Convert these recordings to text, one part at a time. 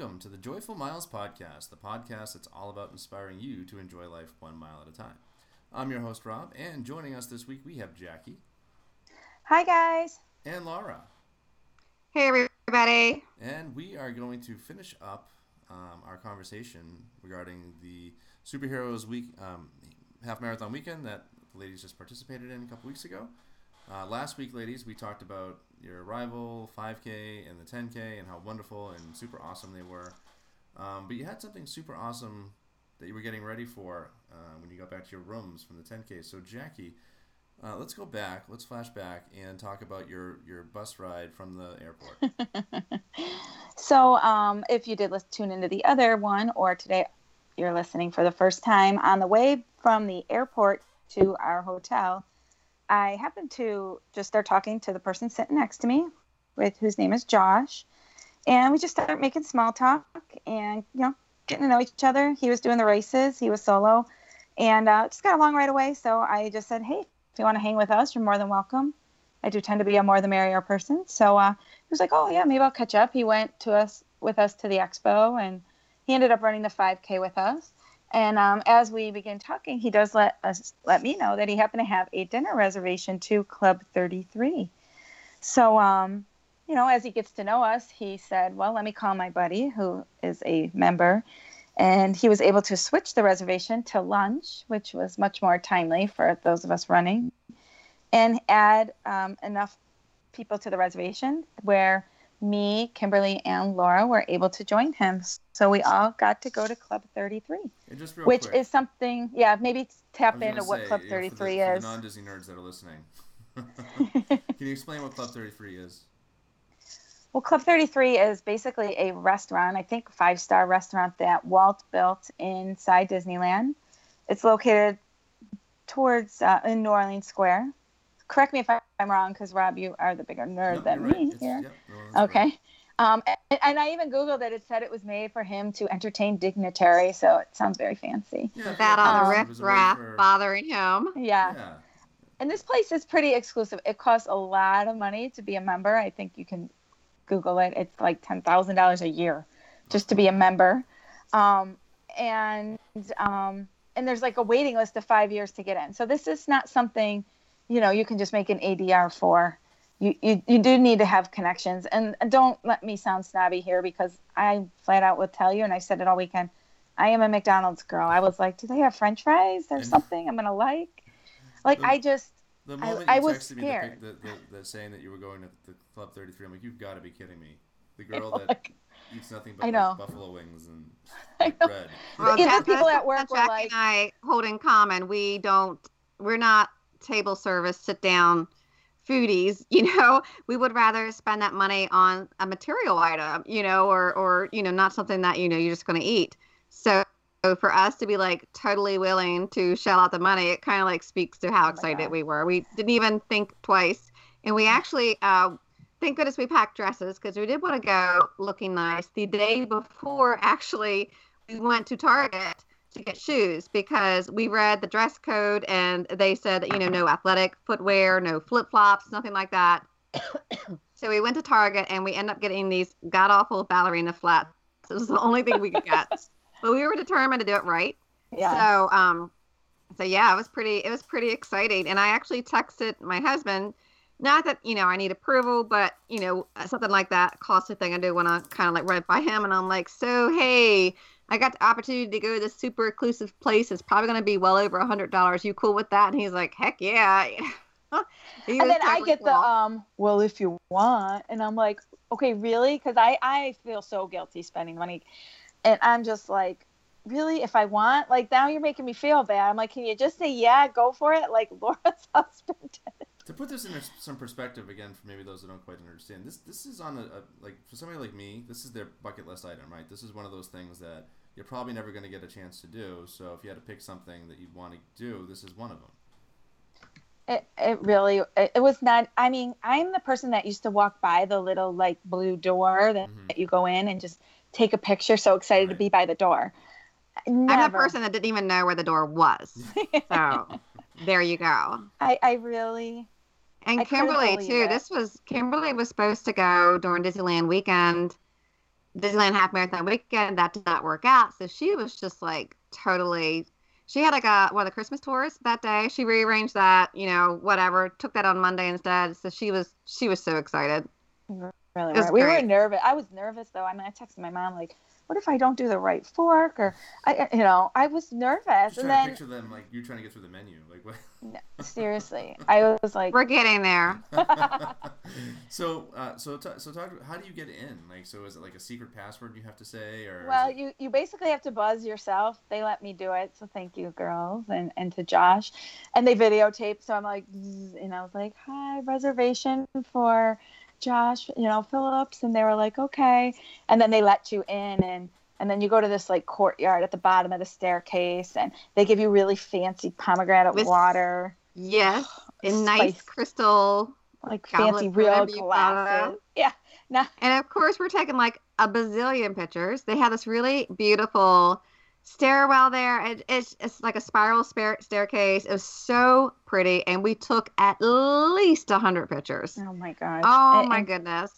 welcome to the Joyful Miles Podcast, the podcast that's all about inspiring you to enjoy life one mile at a time. I'm your host, Rob, and joining us this week we have Jackie. Hi, guys. And Laura. Hey, everybody. And we are going to finish up um, our conversation regarding the Superheroes Week um, half marathon weekend that the ladies just participated in a couple weeks ago. Uh, last week, ladies, we talked about your arrival, 5K, and the 10K, and how wonderful and super awesome they were. Um, but you had something super awesome that you were getting ready for uh, when you got back to your rooms from the 10K. So, Jackie, uh, let's go back. Let's flash back and talk about your, your bus ride from the airport. so, um, if you did tune into the other one, or today you're listening for the first time, on the way from the airport to our hotel, I happened to just start talking to the person sitting next to me, with whose name is Josh, and we just started making small talk and you know getting to know each other. He was doing the races, he was solo, and uh, just got along right away. So I just said, hey, if you want to hang with us, you're more than welcome. I do tend to be a more the merrier person, so uh, he was like, oh yeah, maybe I'll catch up. He went to us with us to the expo, and he ended up running the 5K with us. And um, as we begin talking, he does let us let me know that he happened to have a dinner reservation to Club 33. So, um, you know, as he gets to know us, he said, "Well, let me call my buddy who is a member." And he was able to switch the reservation to lunch, which was much more timely for those of us running, and add um, enough people to the reservation where me, Kimberly, and Laura were able to join him. So we all got to go to Club 33, which quick, is something, yeah, maybe tap into what Club 33 yeah, for the, is. For the non Disney nerds that are listening, can you explain what Club 33 is? Well, Club 33 is basically a restaurant, I think five star restaurant that Walt built inside Disneyland. It's located towards uh, in New Orleans Square correct me if I'm wrong, because Rob, you are the bigger nerd no, than right. me it's, here. Yeah, okay. Um, and, and, I even Googled it. It said it was made for him to entertain dignitaries, so it sounds very fancy. Yeah, that on the riff raff for... bothering him. Yeah. yeah. And this place is pretty exclusive. It costs a lot of money to be a member. I think you can Google it. It's like ten thousand dollars a year just to be a member. Um, and um, and there's like a waiting list of five years to get in. So this is not something you know you can just make an ADR for. You, you, you do need to have connections and don't let me sound snobby here because I flat out will tell you and I said it all weekend I am a McDonald's girl. I was like, do they have French fries or something I'm gonna like? Like the, I just the moment I, you I was texted scared. me the, the, the, saying that you were going to the Club 33, I'm like, you've got to be kidding me. The girl that like, eats nothing but I know. Like buffalo wings and like bread. Well, Even Jack, people at work Jack were like, and I hold in common. We don't. We're not table service, sit down foodies. You know, we would rather spend that money on a material item. You know, or or you know, not something that you know you're just going to eat. So. for us to be like totally willing to shell out the money, it kind of like speaks to how Oh excited God. we were. We didn't even think twice, and we actually, uh, thank goodness we packed dresses because we did want to go looking nice. The day before, actually, we went to Target to get shoes because we read the dress code and they said that you know no athletic footwear, no flip flops, nothing like that. so we went to Target and we ended up getting these god awful ballerina flats. It was the only thing we could get, but we were determined to do it right. yeah. So um, so yeah, it was pretty it was pretty exciting, and I actually texted my husband. Not that you know I need approval, but you know something like that costly thing. I do want to kind of like run by him, and I'm like, so hey, I got the opportunity to go to this super exclusive place. It's probably going to be well over a hundred dollars. You cool with that? And he's like, heck yeah. And was then I totally get the um, well, if you want, and I'm like, okay, really? Because I I feel so guilty spending money, and I'm just like, really? If I want, like now you're making me feel bad. I'm like, can you just say yeah, go for it, like Laura's husband did. To put this in some perspective again, for maybe those that don't quite understand, this this is on a, a like for somebody like me, this is their bucket list item, right? This is one of those things that you're probably never going to get a chance to do. So if you had to pick something that you'd want to do, this is one of them. It, it really it, it was not i mean i'm the person that used to walk by the little like blue door that, mm-hmm. that you go in and just take a picture so excited to be by the door I'm Never. the person that didn't even know where the door was. So there you go. I, I really And I Kimberly too. it. This was Kimberly was supposed to go during Disneyland weekend, Disneyland half marathon weekend. That did not work out. So she was just like totally. She had like a one of the Christmas tours that day. She rearranged that, you know, whatever. Took that on Monday instead. So she was she was so excited. Really, were. we were nervous. I was nervous though. I mean, I texted my mom like, "What if I don't do the right fork?" Or I, you know, I was nervous. Just And trying to then, picture them like you're trying to get through the menu. Like what? no, seriously, I was like, We're getting there. so, uh, so, t- so, talk. How do you get in? Like, so is it like a secret password you have to say, or? Well, it- you, you basically have to buzz yourself. They let me do it, so thank you, girls, and, and to Josh. And they videotape, so I'm like, and I was like, hi, reservation for Josh, you know, Phillips, and they were like, okay. And then they let you in, and and then you go to this like courtyard at the bottom of the staircase, and they give you really fancy pomegranate With- water, Yes, in nice crystal. like fancy real whatever you call glasses. Yeah, no, And of course, we're taking like a bazillion pictures. They have this really beautiful stairwell there. It, it's, it's like a spiral staircase. It was so pretty. And we took at least 100 pictures. oh my gosh. Oh And- my goodness.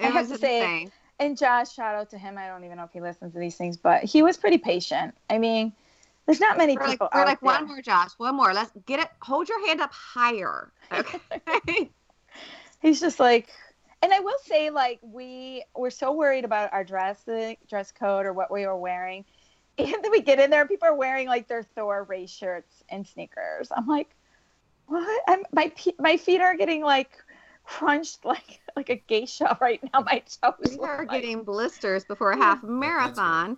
I It have was to say, and Josh, shout out to him. I don't even know if he listens to these things, but he was pretty patient. I mean, there's not many We're like, people we're out like there. one more, Josh. One more. Let's get it. Hold your hand up higher. Okay. He's just like, and I will say, like, we were so worried about our dress, the dress code, or what we were wearing. And then we get in there, and people are wearing like their Thor race shirts and sneakers. I'm like, what? I'm, my pe- my feet are getting like crunched like like a geisha right now. My toes. we are like- getting blisters before a half marathon.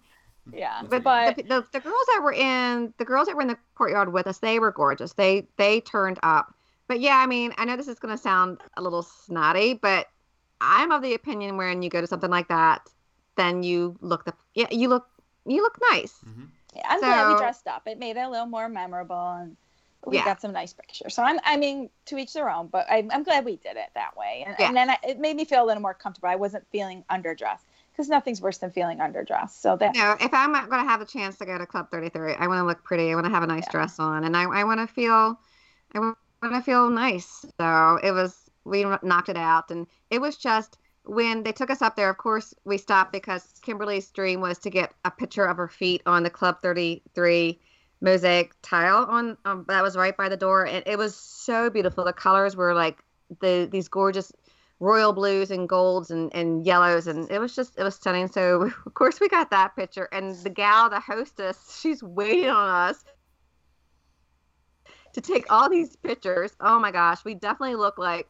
yeah, That's but the, the, the girls that were in the girls that were in the courtyard with us they were gorgeous they they turned up but yeah i mean i know this is going to sound a little snotty but i'm of the opinion when you go to something like that then you look the yeah you look you look nice Mhm. Yeah, I'm glad we dressed up. It made it a little more memorable, and we Yeah. got some nice pictures. So I'm, I mean, to each their own. But I'm, I'm glad we did it that way, and, Yeah. and then I, it made me feel a little more comfortable. I wasn't feeling underdressed because nothing's worse than feeling underdressed. So that no if i'm not going to have a chance to go to club 33 i want to look pretty i want to have a nice Yeah. dress on and i, I want to feel i want to feel nice so it was we knocked it out and it was just when they took us up there of course we stopped because kimberly's dream was to get a picture of her feet on the club 33 mosaic tile on um, that was right by the door. And it was so beautiful. The colors were like the these gorgeous royal blues and golds and, and yellows. And it was just it was stunning. So of course we got that picture. And the gal the hostess she's waiting on us to take all these pictures. Oh my gosh we definitely look like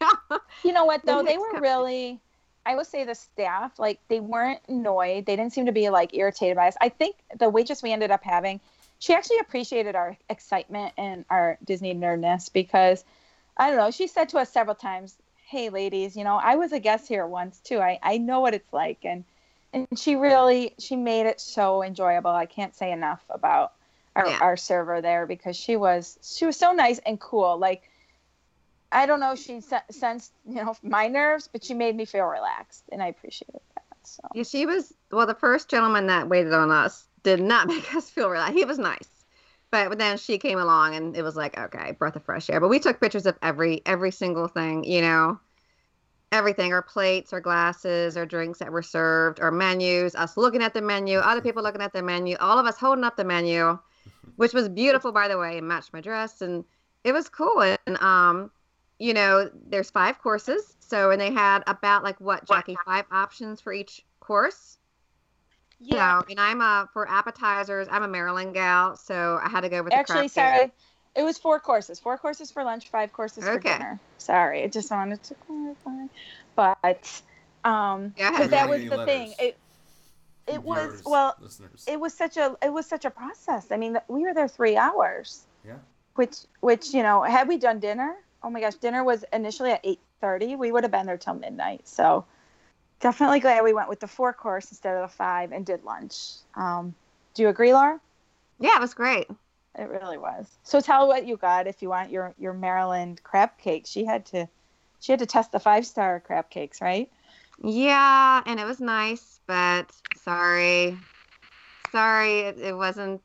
you know what though, they were really. I would say the staff, like they weren't annoyed. They didn't seem to be like irritated by us. I think the waitress we ended up having, she actually appreciated our excitement and our Disney nerdness because I don't know. She said to us several times, "Hey, ladies, you know, I was a guest here once too. I I know what it's like." And and she really she made it so enjoyable. I can't say enough about our Yeah. our server there because she was she was so nice and cool. Like I don't know, she sensed you know my nerves, but she made me feel relaxed, and I appreciated that. So. Yeah she was well the first gentleman that waited on us did not make us feel relaxed he was nice. But then she came along and it was like okay breath of fresh air. But we took pictures of every every single thing you know? Everything our plates our glasses our drinks that were served our menus us looking at the menu other people looking at the menu all of us holding up the menu which was beautiful by the way and matched my dress and it was cool. And um you know there's five courses so and they had about like what jackie five options for each course yeah, so, and I'm a for appetizers. I'm a Maryland gal, so I had to go with the actually, sorry, it was four courses. Four courses for lunch, five courses for Okay. dinner. Sorry, I just wanted to clarify, but um, Yeah, that was the any thing. It it was well, listeners. it was such a it was such a process. I mean, we were there three hours. Yeah. Which which you know, had we done dinner, oh my gosh, dinner was initially at eight thirty. We would have been there till midnight. So definitely glad we went with the four course instead of the five and did lunch. Um, do you agree, Laura? Yeah, it was great. It really was. So tell what you got if you want your your Maryland crab cake. She had to she had to test the five star crab cakes, right? Yeah, and it was nice, but sorry, sorry, it, it wasn't.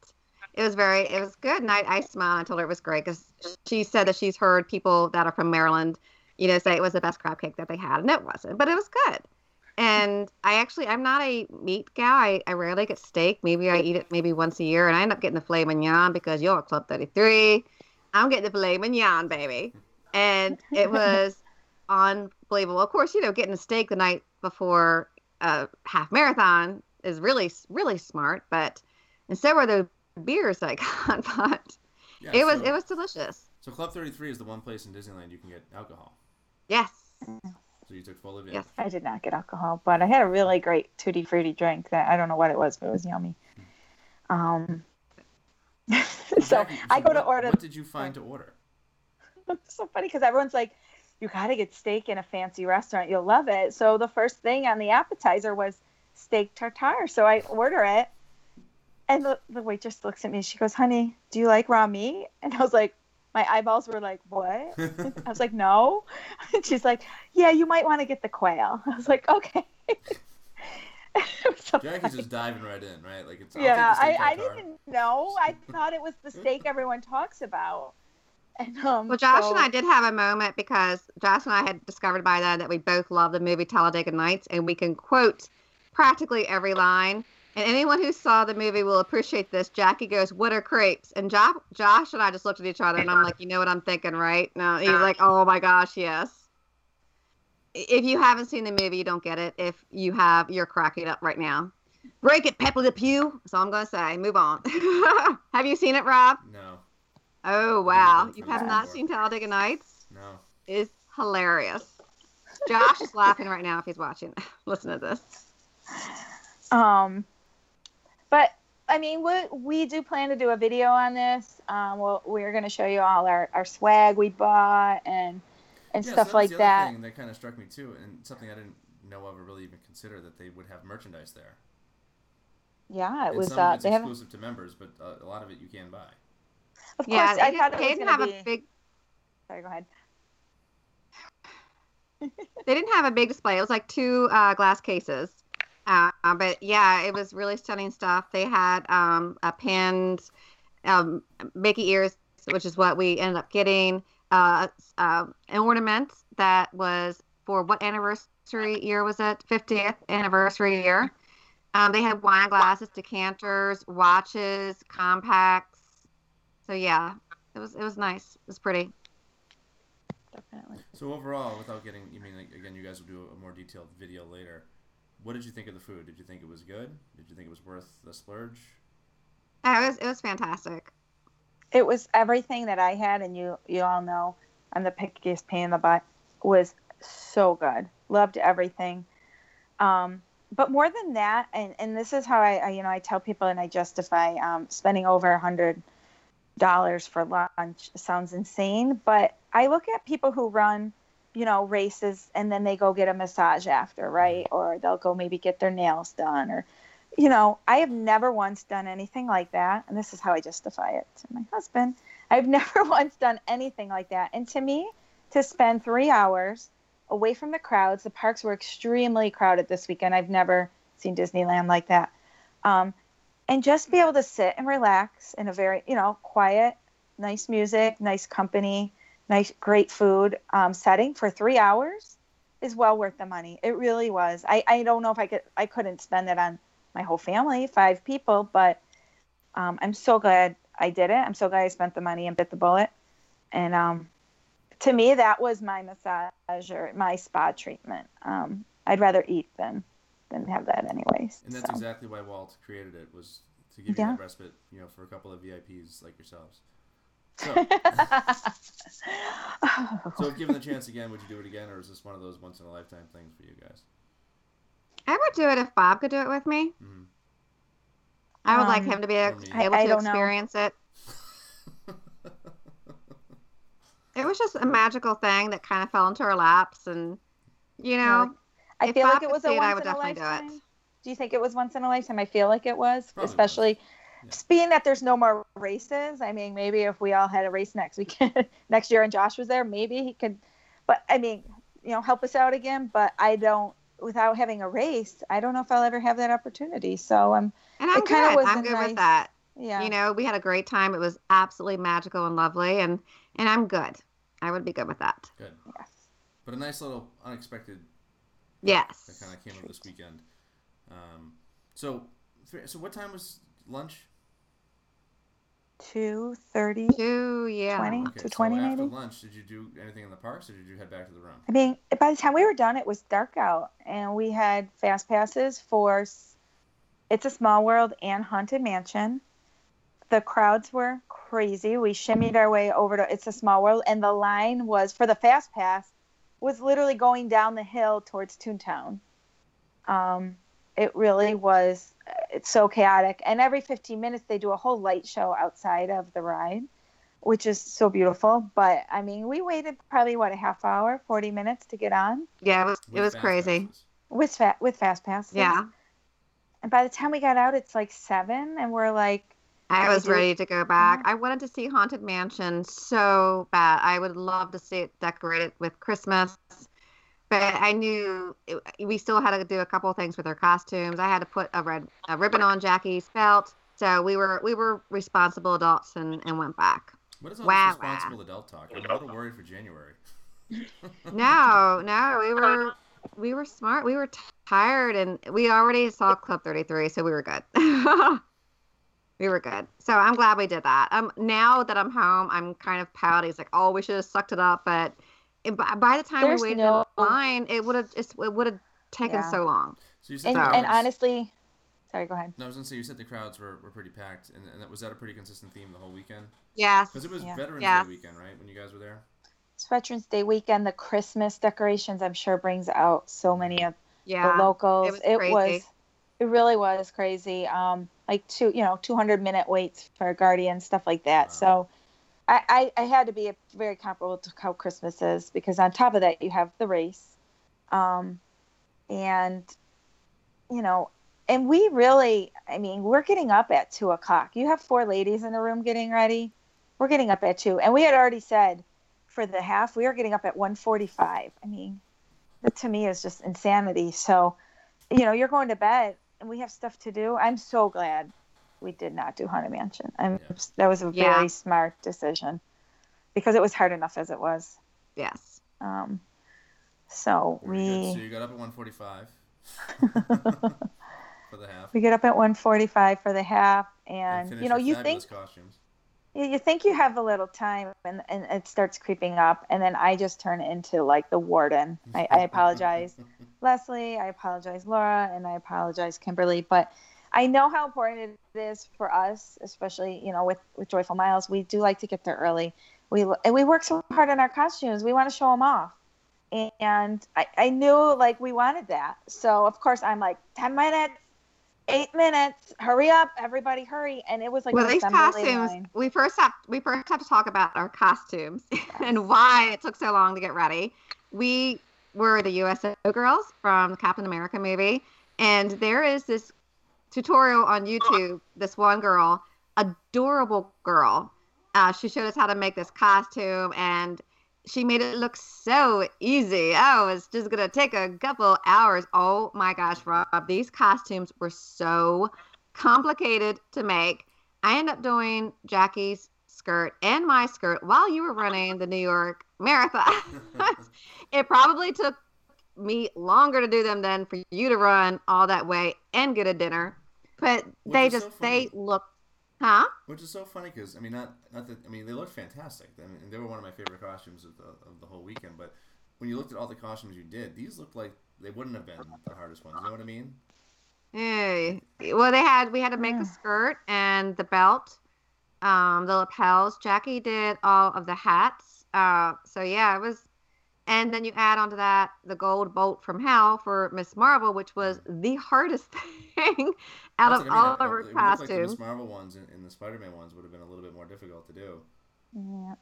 It was very, it was good, and I, I smiled. I told her it was great because she said that she's heard people that are from Maryland, you know, say it was the best crab cake that they had, and it wasn't, but it was good. and I actually I'm not a meat gal. I, I rarely get steak. Maybe I eat it maybe once a year, and I end up getting the filet mignon because you're Club 33. I'm getting the filet mignon, baby, and it was unbelievable. Of course, you know, getting a steak the night before a half marathon is really really smart, but and so were the beers I got, but Yeah, it was it was delicious. So Club 33 is the one place in Disneyland you can get alcohol. Yes. So you took full advantage. Yes. I did not get alcohol, but I had a really great tutti frutti drink that I don't know what it was, but it was yummy. Um, so Jackie, I go to order. What did you find to order? It's so funny because everyone's like, "You got to get steak in a fancy restaurant. You'll love it." So the first thing on the appetizer was steak tartare. So I order it, and the, the waitress looks at me. She goes, "Honey, do you like raw meat?" And I was like, my eyeballs were like, "What?" I was like, "No." And she's like, "Yeah, you might want to get the quail." I was like, "Okay." It was so Jackie's funny. just diving right in, right? Like it's. I'll yeah, take the steak I, I didn't know. I thought it was the steak everyone talks about. And um, Well, Josh so- and I did have a moment because Josh and I had discovered by then that we both love the movie Talladega Nights, and we can quote practically every line. And anyone who saw the movie will appreciate this. Jackie goes, "What are crepes?" And jo- Josh and I just looked at each other, and I'm like, "You know what I'm thinking, right?" No, he's like, "Oh my gosh, yes." If you haven't seen the movie, you don't get it. If you have, you're cracking up right now. Break it, Pepe Le Pew. That's all I'm gonna say. Move on. have you seen it, Rob? No, Oh wow, you have not before. seen Talladega Nights? no. It's hilarious. Josh is laughing right now if he's watching. Listen to this. Um, but I mean, we we do plan to do a video on this. Um, we'll, we're going to show you all our, our swag we bought and and Yeah, so stuff that like the other that. Thing that kind of struck me too, and something I didn't know of or really even consider that they would have merchandise there. Yeah, it And was. some Uh, it's they have, exclusive to members, but uh, a lot of it you can buy. of course, yeah, I they, thought they didn't have to a big. Sorry, go ahead. They didn't have a big display. It was like two uh, glass cases. Uh, but yeah, it was really stunning stuff. They had um, a pinned um, Mickey ears, which is what we ended up getting. Uh, uh, an ornament that was for what anniversary year was it? 50th anniversary year. Um, they had wine glasses, decanters, watches, compacts. So yeah, it was it was nice. It was pretty. Definitely. So overall, without getting, you mean like, again, you guys will do a more detailed video later. What did you think of the food? Did you think it was good? Did you think it was worth the splurge? It was it was fantastic. It was everything that I had, and you you all know I'm the pickiest pain in the butt. Was so good. Loved everything. Um, but more than that, and, and this is how I, I you know I tell people and I justify um, spending over a hundred dollars for lunch sounds insane, but I look at people who run, you know, races and then they go get a massage after, right? Or they'll go maybe get their nails done or you know, I have never once done anything like that. And this is how I justify it to my husband. I've never once done anything like that. And to me, to spend three hours away from the crowds, the parks were extremely crowded this weekend. I've never seen Disneyland like that. Um, and just be able to sit and relax in a very, you know, quiet, nice music, nice company, nice, great food um, setting for three hours is well worth the money. It really was. I, I don't know if I could, I couldn't spend it on my whole family, five people, but um, I'm so glad I did it. I'm so glad I spent the money and bit the bullet. And um, to me, that was my massage or my spa treatment. Um, I'd rather eat than than have that anyways. And that's so. exactly why Walt created it was to give you Yeah. that respite, you know, for a couple of VIPs like yourselves. So, so if given the chance again, would you do it again, or is this one of those once in a lifetime things for you guys? I would do it if Bob could do it with me. Mhm. I would like Um, him to be able. I- able I to don't know. experience it. It was just a magical thing that kind of fell into our laps, and you know, I If feel Bob like it was a see it, I once would in a definitely do it. lifetime. Do you think it was once in a lifetime? I feel like it was, Probably was. Especially Yeah. being that there's no more races. I mean, maybe if we all had a race next weekend, next year, and Josh was there, maybe he could. But I mean, you know, help us out again. But I don't. Without having a race, I don't know if I'll ever have that opportunity. So I'm, and I'm kinda good. I'm good nice- with that. yeah. You know, we had a great time. It was absolutely magical and lovely, and and I'm good. I would be good with that. Good, yes. but a nice little unexpected Yes. That kind of came up this weekend. Um, so, so what time was lunch? Two thirty. Two, yeah. 20? Okay, To so 20 after maybe? lunch, did you do anything in the parks, or did you head back to the room? I mean, by the time we were done, it was dark out, and we had fast passes for It's a Small World and Haunted Mansion. The crowds were crazy. We shimmied our way over to It's a Small World, and the line was for the fast pass was literally going down the hill towards Toontown. Um, it really was. Uh, it's so chaotic, and every 15 minutes they do a whole light show outside of the ride which is so beautiful. But I mean, we waited probably what a half hour, forty minutes to get on Yeah, it was it was crazy. passes. with fa- with fast passes. Yeah. And by the time we got out, it's like seven, and we're like, I I was ready to go back. Yeah. I wanted to see Haunted Mansion so bad. I would love to see it decorated with Christmas. But I knew it, we still had to do a couple of things with our costumes. I had to put a red a ribbon on Jackie's belt. So we were we were responsible adults and, and went back. What is all Wow, this responsible adult talk? I'm a little worried for January. No, no, we were we were smart. We were t- tired, and we already saw Club Thirty Three, so we were good. we were good. So I'm glad we did that. Um, now that I'm home, I'm kind of pouty. It's like, oh, we should have sucked it up, but it, by, by the time There's we waited no- in line, it would have it would have taken Yeah. so long. So you said and, the and honestly, sorry, go ahead. No, I was gonna say you said the crowds were, were pretty packed, and, and that, was that a pretty consistent theme the whole weekend? Yes. Because it was Yeah. Veterans Yes. Day weekend, right? When you guys were there. It's Veterans Day weekend. The Christmas decorations, I'm sure, brings out so many of Yeah. the locals. it was crazy. it really was crazy. Um, like two, you know, 200 minute waits for Guardian stuff like that. Wow. So, I, I, I had to be very comparable to how Christmas is because on top of that you have the race, um, and you know, and we really, I mean, we're getting up at two o'clock. You have four ladies in the room getting ready. We're getting up at two, and we had already said for the half we are getting up at 1:45. I mean, that to me is just insanity. So, you know, you're going to bed and we have stuff to do. I'm so glad we did not do Haunted Mansion. I'm, Yeah. That was a Yeah. very smart decision because it was hard enough as it was. Yes. Um, so Very good. So you got up at 1:45 for the half. we get up at 1:45 for the half, and, finished you know you think costumes. you you think you have a little time, and, and it starts creeping up, and then I just turn into like the warden. I, I apologize. Leslie, I apologize, Laura, and I apologize, Kimberly. But I know how important it is for us, especially you know with with Joyful Miles. We do like to get there early. We and we work so hard on our costumes. We want to show them off, and I, I knew like we wanted that. So of course I'm like ten minutes, eight minutes, hurry up, everybody, hurry! And it was like well, these costumes. line. We first have we first have to talk about our costumes and why it took so long to get ready. We were the USO girls from the Captain America movie, and there is this tutorial on YouTube. This one girl, adorable girl, uh, she showed us how to make this costume, and she made it look so easy. Oh, it's just gonna take a couple hours. Oh my gosh, Rob, these costumes were so complicated to make. I ended up doing Jackie's skirt and my skirt while you were running the New York Marathon. it probably took me longer to do them than for you to run all that way and get a dinner. But Which they is so just they look, huh? Which is so funny because I mean, not not that I mean they look fantastic. I mean, they were one of my favorite costumes of the, of the whole weekend. But when you looked at all the costumes you did, these looked like they wouldn't have been the hardest ones. You know what I mean? Yeah. Well, they had we had to make the skirt and the belt, um, the lapels. Jackie did all of the hats. Uh, so yeah, it was. And then you add onto that the gold bolt from hell for Miss Marvel, which was the hardest thing out That's of what I mean. all of her it looked Like the costumes. Miss Marvel ones and, and the Spider-Man ones would have been a little bit more difficult to do. Yeah.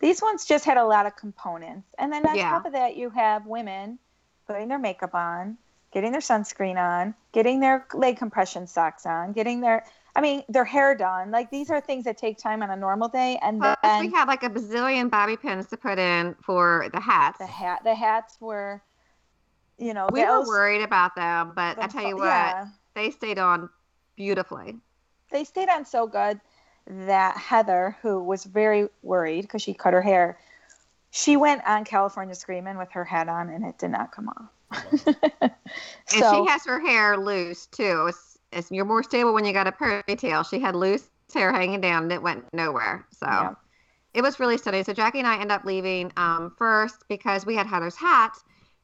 These ones just had a lot of components. And then on Yeah. top of that, you have women putting their makeup on, getting their sunscreen on, getting their leg compression socks on, getting their, I mean, their hair done. Like these are things that take time on a normal day. And Plus, then we had like a bazillion bobby pins to put in for the hats. the hat, the hats were, you know, we were those- worried about them, but I tell you what, yeah. they stayed on beautifully. they stayed on so good that Heather, who was very worried because she cut her hair, she went on California Screamin' with her hat on and it did not come off. And she has her hair loose too. It's, it's, you're more stable when you got a ponytail. She had loose hair hanging down and it went nowhere. So Yeah. it was really stunning. So Jackie and I ended up leaving um, first because we had Heather's hat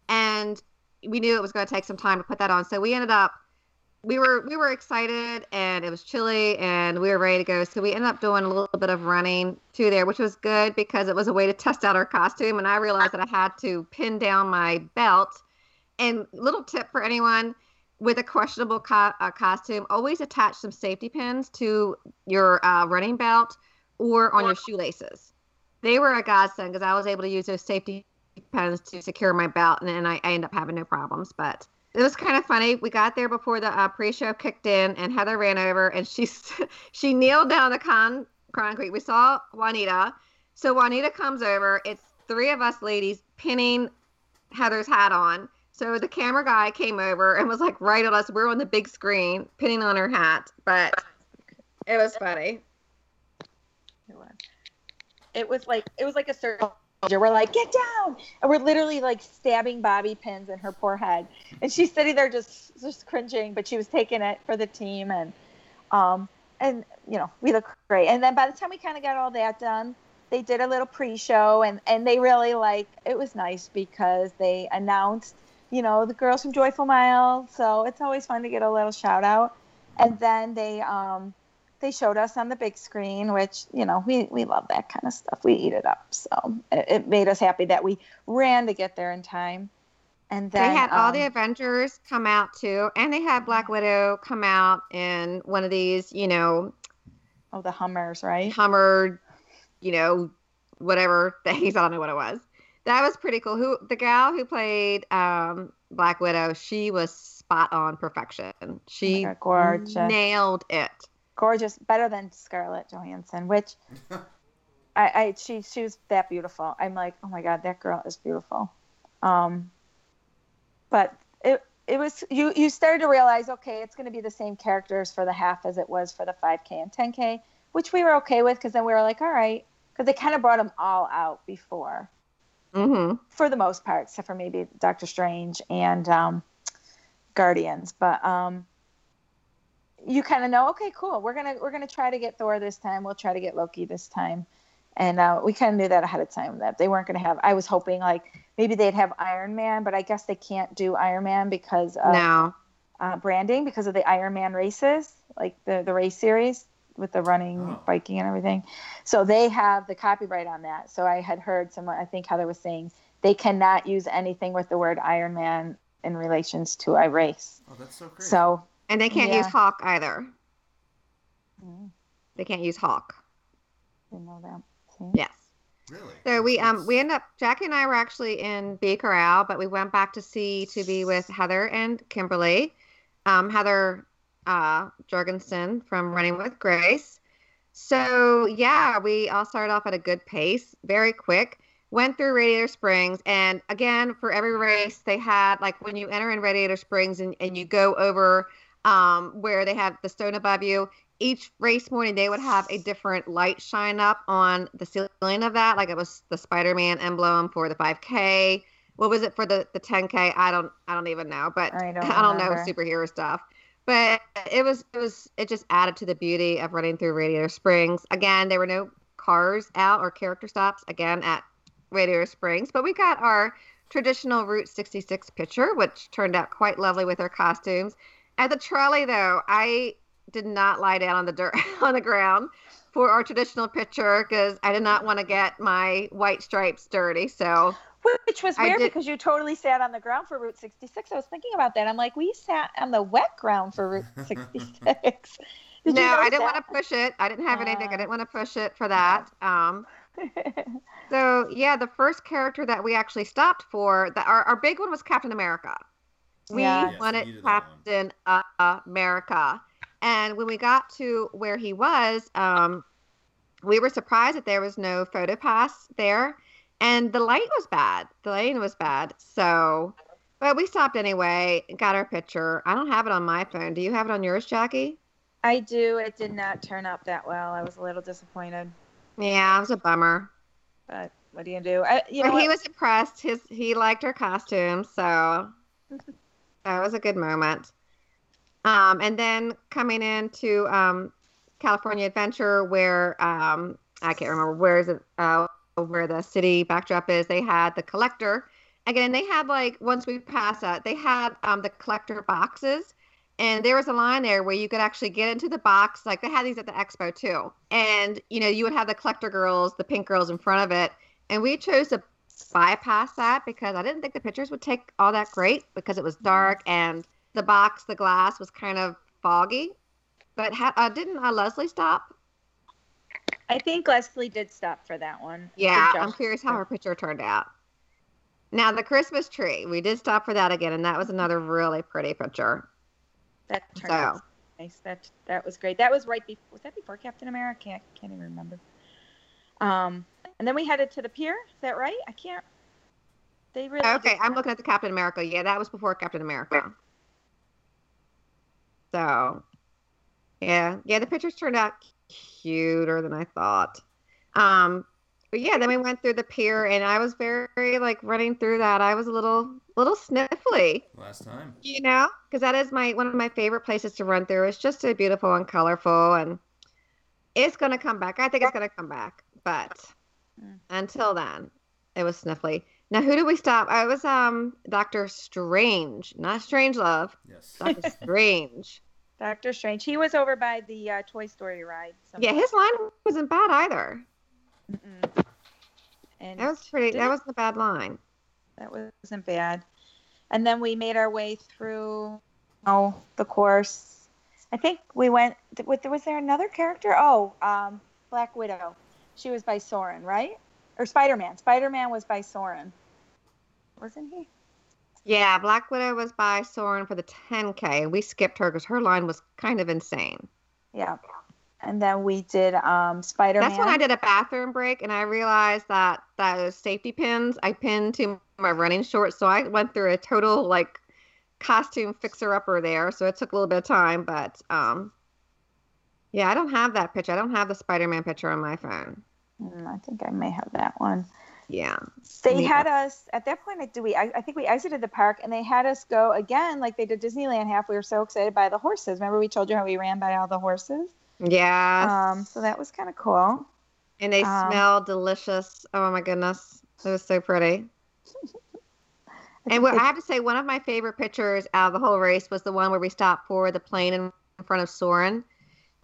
and we knew it was going to take some time to put that on. So we ended up we were we were excited and it was chilly and we were ready to go. So we ended up doing a little bit of running to there, which was good because it was a way to test out our costume. And I realized that I had to pin down my belt. And little tip for anyone with a questionable co- uh, costume: always attach some safety pins to your uh, running belt or on your shoelaces. They were a godsend because I was able to use those safety pins to secure my belt, and, then I, I ended up having no problems. But it was kind of funny. We got there before the uh, pre-show kicked in, and Heather ran over and she she kneeled down the con concrete. We saw Juanita, so Juanita comes over. It's three of us ladies pinning Heather's hat on. So the camera guy came over and was like right on us. We're on the big screen pinning on her hat, but it was funny. It was. Like it was like a soldier. We're like, get down, and we're literally like stabbing bobby pins in her poor head, and she's sitting there just just cringing, but she was taking it for the team, and um and you know we look great. And then by the time we kind of got all that done, they did a little pre-show, and and they really like it was nice because they announced you know the girls from Joyful Mile, so it's always fun to get a little shout out, and then they um they showed us on the big screen, which you know we we love that kind of stuff. We eat it up, so it, it made us happy that we ran to get there in time. And then they had all um, the Avengers come out too, and they had Black Widow come out in one of these, you know, oh the Hummers, right? Hummer, you know, whatever things. I don't know what it was. That was pretty cool. Who the gal who played um, Black Widow? She was spot on perfection. She God, gorgeous. nailed it. Gorgeous, better than Scarlett Johansson, which I, I she she was that beautiful. I'm like, oh my god, that girl is beautiful. Um, but it it was you you started to realize, okay, it's going to be the same characters for the half as it was for the 5K and 10K, which we were okay with because then we were like, all right, because they kind of brought them all out before hmm for the most part, except for maybe Doctor Strange and um, Guardians. But um, you kind of know, okay, cool. We're gonna we're gonna try to get Thor this time. We'll try to get Loki this time, and uh, we kind of knew that ahead of time that they weren't gonna have. I was hoping like maybe they'd have Iron Man, but I guess they can't do Iron Man because of No. uh, branding because of the Ironman races, like the the race series with the running, Oh. biking, and everything. So they have the copyright on that. So I had heard someone, I think Heather was saying, they cannot use anything with the word Ironman in relations to a race. Oh, that's so great. So And they can't Yeah. use Hawk either. mm, They can't use Hawk. didn't know that. See? Yes. really? So we um we end up Jackie and I were actually in B Corral, but we went back to see to be with Heather and Kimberly. Um, Heather uh, Jorgensen from Running with Grace. So yeah, we all started off at a good pace, very quick. Went through Radiator Springs, and again for every race they had like when you enter in Radiator Springs and, and you go over um, where they have the stone above you, each race morning they would have a different light shine up on the ceiling of that like it was the spider-man emblem for the 5k what was it for the the 10k i don't i don't even know but I don't i don't know superhero stuff but it was it was it just added to the beauty of running through radiator springs again there were no cars out or character stops again at radiator springs but we got our traditional route 66 picture which turned out quite lovely with our costumes at the trolley though i did not lie down on the dirt on the ground for our traditional picture because I did not want to get my white stripes dirty. So Which was weird because you totally sat on the ground for Route 66. I was thinking about that. I'm like, we sat on the wet ground for Route 66. Did no, I didn't want to push it. I didn't have anything. I Uh. didn't want to push it for that. Um, so yeah, the first character that we actually stopped for, that our, our big one was Captain America. We Yeah. Yes, wanted we needed that one. Captain uh, America, and when we got to where he was, um, we were surprised that there was no photo pass there, and the light was bad. The lighting was bad. So, but we stopped anyway, got our picture. I don't have it on my phone. Do you have it on yours, Jackie? I do. It did not turn up that well. I was a little disappointed, Yeah, it was a bummer. but what do you do? I, you know, but he was impressed. His he liked our costume, so That was a good moment. Um, and then coming into um, California Adventure, where um, I can't remember where is it, uh, where the city backdrop is. They had the collector. Again, they had like once we passed that, they had um, the collector boxes, and there was a line there where you could actually get into the box. Like they had these at the expo too, and you know you would have the collector girls, the pink girls in front of it, and we chose to bypass that because I didn't think the pictures would take all that great because it was dark and the box, the glass was kind of foggy. But ha- uh, didn't uh, Leslie stop? I think Leslie did stop for that one. Yeah, I'm curious how her picture turned out. Now the Christmas tree, we did stop for that again, and that was another really pretty picture. That turned So out nice. That that was great. That was right before. Was that before Captain America? I can't even remember. Um, and then we headed to the pier. Is that right? I can't. They really. okay, I'm looking at the Captain America. Yeah, that was before Captain America. So, yeah, yeah, the pictures turned out cuter than I thought. Um, but yeah, then we went through the pier, and I was very like running through that. I was a little, little sniffly, Last time. you know, because that is my one of my favorite places to run through. It's just so beautiful and colorful, and it's gonna come back. I think it's gonna come back, but Mm. until then, it was sniffly. Now, who did we stop? I was um Doctor Strange, not Strangelove. Yes. Doctor Strange. Doctor Strange. He was over by the uh, Toy Story ride. Yeah, his line wasn't bad either. Mm-mm. And That was pretty. That wasn't a bad line. that wasn't bad. And then we made our way through, oh, the course. I think we went. Was was there another character? Oh, um, Black Widow. She was by Soarin', right? Or Spider Man. Spider Man was by Soarin', wasn't he? Yeah, Black Widow was by Soarin' for the 10K, and we skipped her because her line was kind of insane. Yeah. And then we did um, Spider Man. That's when I did a bathroom break, and I realized that those safety pins I pinned to my running shorts, so I went through a total like costume fixer upper there. So it took a little bit of time, but um, yeah, I don't have that picture. I don't have the Spider-Man picture on my phone. Mm, I think I may have that one. Yeah, They Yeah. had us at that point. Do we? I, I think we exited the park, and they had us go again, like they did Disneyland. Half. We were so excited by the horses. Remember, we told you how we ran by all the horses. yeah, Um, so that was kind of cool. and they um, smell delicious. Oh my goodness, it was so pretty. And what I have to say, one of my favorite pictures out of the whole race was the one where we stopped for the plane in front of Soarin'.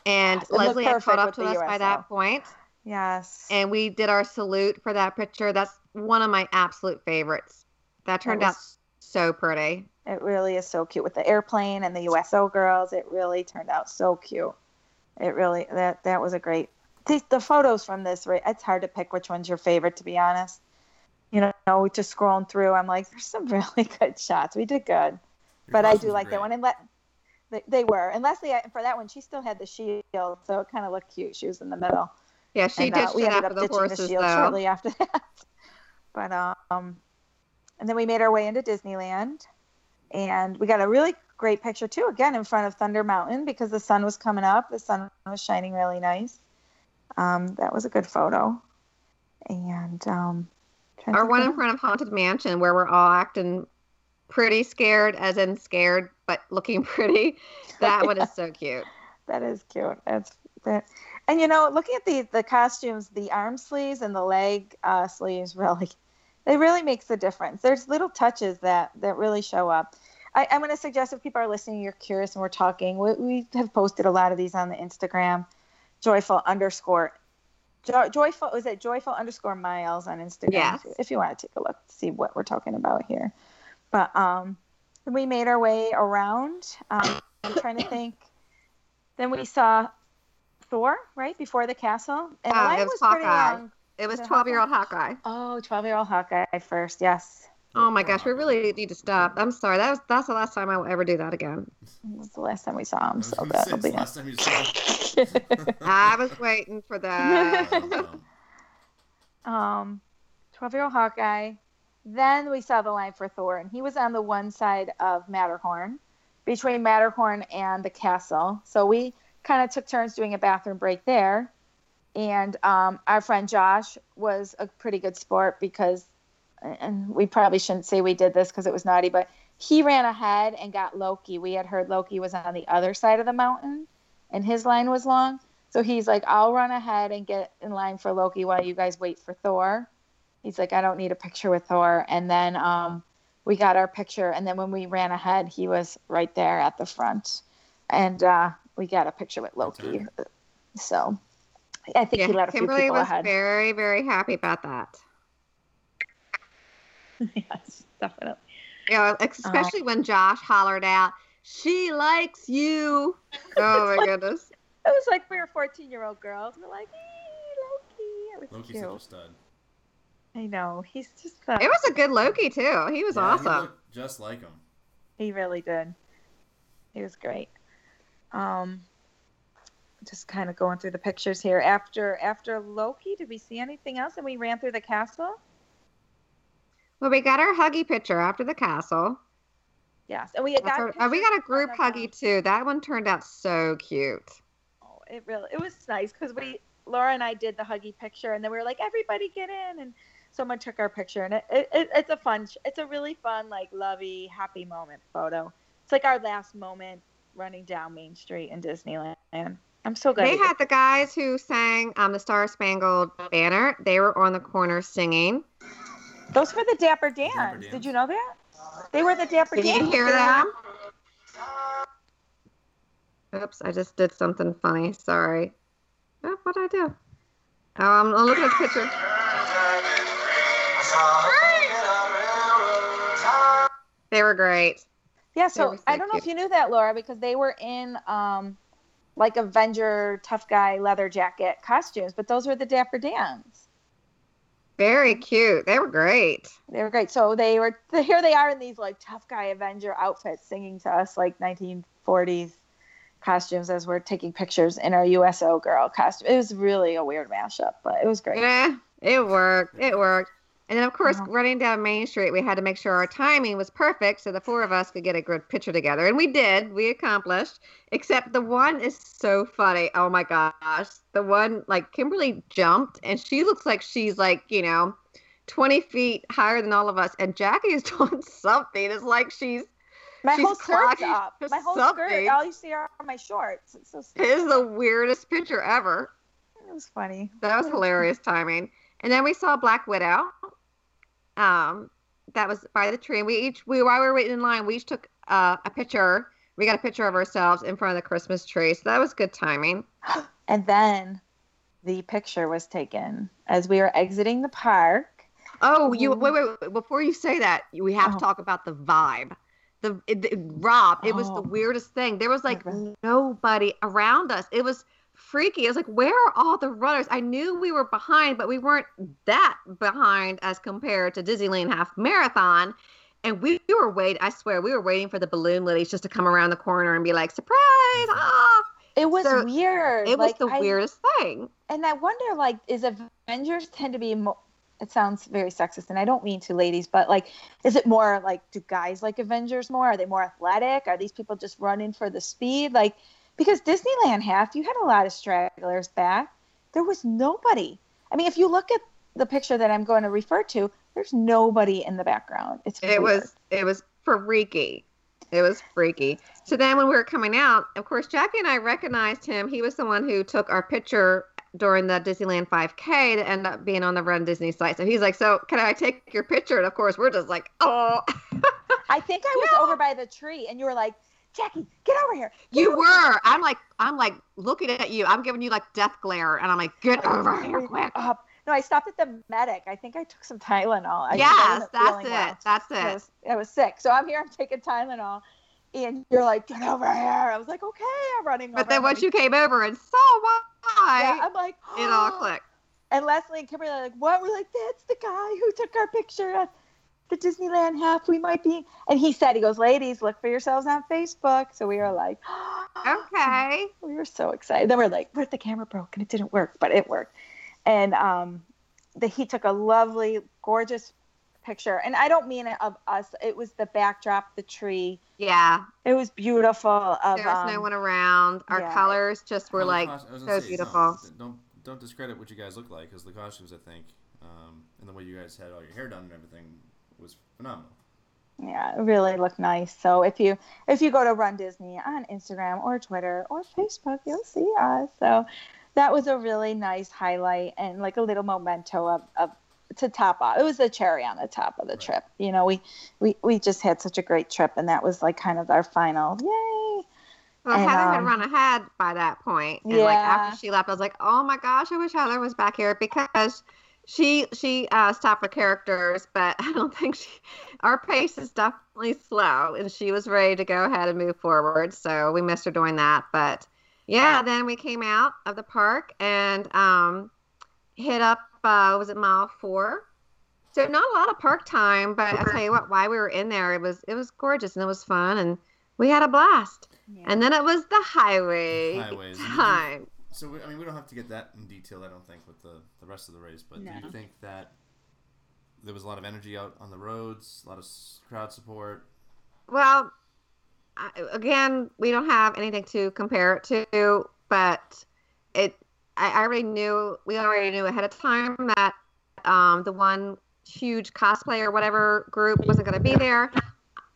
And it Leslie had caught up to us by that point, yes. and we did our salute for that picture. That's one of my absolute favorites. That turned out was- so pretty. It really is so cute with the airplane and the USO girls. It really turned out so cute. It really that that was a great. The, the photos from this, right? It's hard to pick which one's your favorite, to be honest. You know, just scrolling through, I'm like, there's some really good shots. We did good, Your but I do are like that one. And let they, they were, and Leslie for that one, she still had the shield, so it kind of looked cute. She was in the middle. Yeah, she and, uh, we it ended after up the horses, the shield though. shortly after that. But um, and then we made our way into Disneyland, and we got a really great picture too. Again, in front of Thunder Mountain because the sun was coming up. The sun was shining really nice. Um, that was a good photo. And um, trying to Or think one in front of Haunted Mansion where we're all acting pretty scared, as in scared, but looking pretty. That one is so cute. That is cute. That's that. And you know, looking at the the costumes, the arm sleeves and the leg uh, sleeves really, it really makes a difference. There's little touches that that really show up. I, I'm going to suggest if people are listening, you're curious, and we're talking. We, we have posted a lot of these on the Instagram, joyful underscore. Jo- joyful is it joyful underscore miles on Instagram? Yes. If, if you want to take a look, see what we're talking about here. But um, we made our way around. Um, I'm trying to think. Then we saw Thor, right before the castle, and the Ah, it was was pretty Hawkeye. It was 12 year old Hawkeye. Oh, 12 year old Hawkeye first. Yes, Oh my gosh, we really need to stop. I'm sorry. That was that's the last time I will ever do that again. that was the last time we saw him. So that'll it's be the last time you saw it. I was waiting for that. Um, um, 12 year old Hawkeye. Then we saw the line for Thor, and he was on the one side of Matterhorn, between Matterhorn and the castle. So we kind of took turns doing a bathroom break there. And um, our friend Josh was a pretty good sport because, and we probably shouldn't say we did this because it was naughty, but he ran ahead and got Loki. We had heard Loki was on the other side of the mountain and his line was long. So he's like, I'll run ahead and get in line for Loki while you guys wait for Thor. He's like, I don't need a picture with Thor. And then um, we got our picture. And then when we ran ahead, he was right there at the front. And uh, we got a picture with Loki. So I think he let a Kimberly few people was ahead. very, very happy about that. yes, definitely. Yeah, especially when Josh hollered out, "She likes you." Oh my goodness. It was like we were 14 year old girls. We're like, hey, Loki. It was Loki's cute. such a stud. I know. He's just, uh, It was a good Loki too. He was Yeah, awesome. looked just like him. he really did. He was great. Um, just kind of going through the pictures here. After after Loki, did we see anything else? And we ran through the castle. Well, we got our huggy picture after the castle. Yes, and we got our- we got a group huggy too. That one turned out so cute. Oh, it really it was nice because we Laura and I did the huggy picture, and then we were like, everybody get in, and someone took our picture, and it, it, it it's a fun, it's a really fun, like lovey, happy moment photo. It's like our last moment running down Main Street in Disneyland. I'm so glad. They had the guys who sang um, the Star Spangled Banner. They were on the corner singing. those were the Dapper Dans. Dapper Did you know that? They were the Dapper Did Dans. you hear them? Oops, I just did something funny. Sorry. Oh, what did I do? Oh, I'm I'm looking at the picture. They were great. Yeah, so I don't know if you knew that, Laura, because they were in um, like Avenger tough guy leather jacket costumes, but those were the Dapper Dans. Very cute. They were great. They were great. So they were here. They are in these like tough guy Avenger outfits, singing to us like 1940s costumes as we're taking pictures in our USO girl costume. It was really a weird mashup, but it was great. Yeah, it worked. It worked. And then, of course, running down Main Street, we had to make sure our timing was perfect so the four of us could get a good picture together. And we did. We accomplished. Except the one is so funny. Oh my gosh. The one, like, Kimberly jumped, and she looks like she's, like, you know, 20 feet higher than all of us. And Jackie is doing something. It's like she's, My She's whole skirt's up. My whole something. skirt. All you see are my shorts. It's so it is the weirdest picture ever. It was funny. That was hilarious timing. And then we saw Black Widow. Um, that was by the tree. And We each we while we were waiting in line, we each took uh, a picture. We got a picture of ourselves in front of the Christmas tree. So that was good timing. And then the picture was taken as we were exiting the park. Oh, you wait, wait, wait. Before you say that, we have Oh. to talk about the vibe. The, it, it- Rob, it was the Oh. weirdest thing. There was like nobody around us. It was freaky. I was like, where are all the runners? I knew we were behind, but we weren't that behind as compared to Disneyland Half Marathon. And we, we were waiting. I swear, we were waiting for the balloon ladies just to come around the corner and be like, surprise! Ah! It was So, weird. It was Like, the I- weirdest thing. and I wonder, like, is Avengers tend to be more? It sounds very sexist, and I don't mean to, ladies, but like, is it more like do guys like Avengers more? Are they more athletic? Are these people just running for the speed? Like, because Disneyland half, you had a lot of stragglers back. There was nobody. I mean, if you look at the picture that I'm going to refer to, there's nobody in the background. It's It weird. was it was freaky. It was freaky. So then when we were coming out, of course Jackie and I recognized him. He was the one who took our picture during the Disneyland 5K to end up being on the Run Disney site. So he's like, "So can I take your picture?" And of course we're just like, "Oh, I think I was No. over by the tree, and you were like, Jackie, get over here. Get you over here." were." I'm like, I'm like looking at you. I'm giving you like death glare, and I'm like, "Get over here quick." Up. No, I stopped at the medic. I think I took some Tylenol. I yes, that's it. well. That's I it. was, I was sick. So I'm here, I'm taking Tylenol. And you're like, get over here. I was like, okay, I'm running But then once you came over and saw yeah, why, I'm like, it all clicked. And Leslie and Kimberly are like, what? We're like, that's the guy who took our picture the Disneyland half. We might be. And he said, he goes, ladies, look for yourselves on Facebook. So we were like, Okay. we were so excited. Then we're like, what if the camera broke and it didn't work? But it worked. And um, the, he took a lovely, gorgeous picture. And I don't mean it of us. It was the backdrop, the tree. Yeah. It was beautiful. Of, There was um, no one around. Our yeah. colors just were Well, like cos- so say, beautiful. Don't, don't don't discredit what you guys look like because the costumes, I think, um, and the way you guys had all your hair done and everything was phenomenal. Yeah, it really looked nice. So if you if you go to Run Disney on Instagram or Twitter or Facebook, you'll see us. So that was a really nice highlight and like a little memento of, of to top off. It was the cherry on the top of the Right. trip. You know, we, we we just had such a great trip, and that was like kind of our final yay. Well, And, Heather had um, run ahead by that point, and like Yeah. after she left, I was like, "Oh my gosh, I wish Heather was back here because she she uh, stopped for characters, but I don't think she our pace is definitely slow, and she was ready to go ahead and move forward. So we missed her doing that, but yeah, then we came out of the park and um, hit up. Uh, was it mile four? So not a lot of park time, but I'll tell you what, while we were in there, it was it was gorgeous and it was fun, and we had a blast. And then it was the highway Highways. Time. So we, I mean, we don't have to get that in detail. I don't think with the the rest of the race. But do you think that there was a lot of energy out on the roads, a lot of crowd support? Well, I, again, we don't have anything to compare it to, but it. I I already knew. We already knew ahead of time that um, the one huge cosplay or whatever group wasn't going to be there.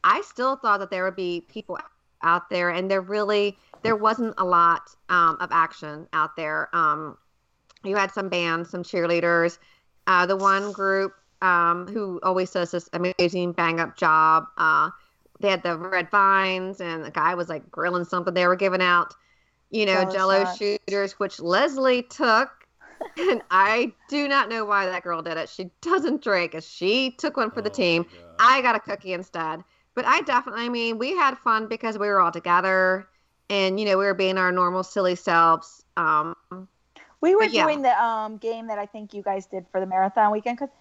I still thought that there would be people out there, and there really there wasn't a lot um, of action out there. Um, you had some bands, some cheerleaders. Uh, the one group um, who always does this amazing bang up job. Uh, they had the red vines, and the guy was like grilling something they were giving out. You know, Jello Jello shots. shooters, which Leslie took, and I do not know why that girl did it. She doesn't drink, and she took one for the Oh, team. I got a cookie instead. But I definitely, I mean, we had fun because we were all together, and you know, we were being our normal silly selves. Um, We were yeah. doing the um, game that I think you guys did for the marathon weekend because